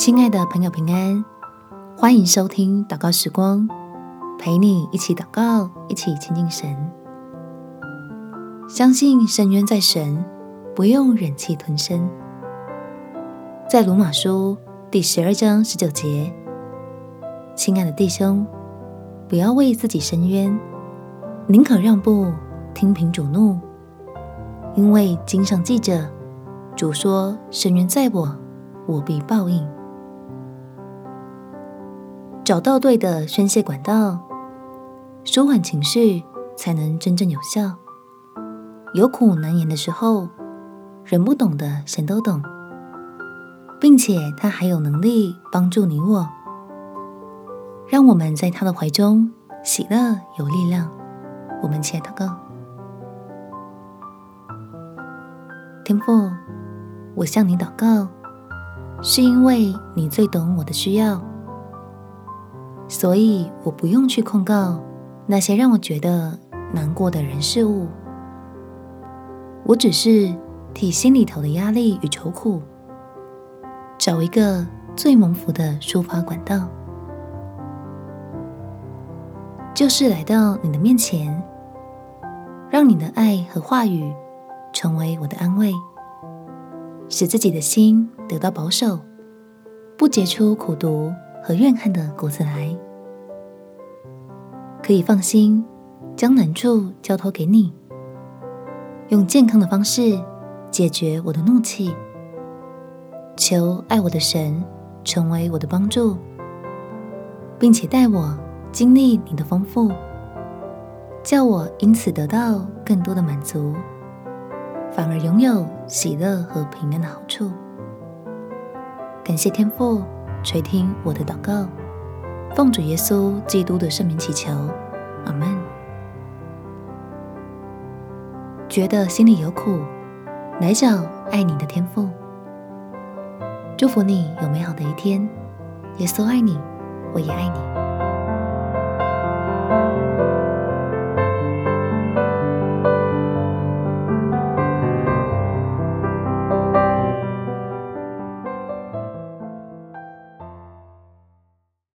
亲爱的朋友，平安，欢迎收听祷告时光，陪你一起祷告，一起亲近神。相信深渊在神，不用忍气吞声。在罗马书第十二章十九节，亲爱的弟兄，不要为自己伸冤，宁可让步，听凭主怒，因为经上记着，主说：“深渊在我，我必报应。”找到对的宣泄管道，舒缓情绪，才能真正有效。有苦难言的时候，人不懂的，神都懂，并且他还有能力帮助你我。让我们在他的怀中喜乐有力量。我们且祷告，天父，我向你祷告，是因为你最懂我的需要。所以我不用去控告那些让我觉得难过的人事物，我只是替心里头的压力与愁苦找一个最蒙福的抒发管道，就是来到你的面前，让你的爱和话语成为我的安慰，使自己的心得到保守，不结出苦毒和怨恨的果子来，可以放心将难处交托给你，用健康的方式解决我的怒气。求爱我的神成为我的帮助，并且带我经历你的丰富，叫我因此得到更多的满足，反而拥有喜乐和平安的好处。感谢天父。垂听我的祷告，奉主耶稣基督的圣名祈求，阿门。觉得心里有苦，来找爱你的天赋。祝福你有美好的一天。耶稣爱你，我也爱你。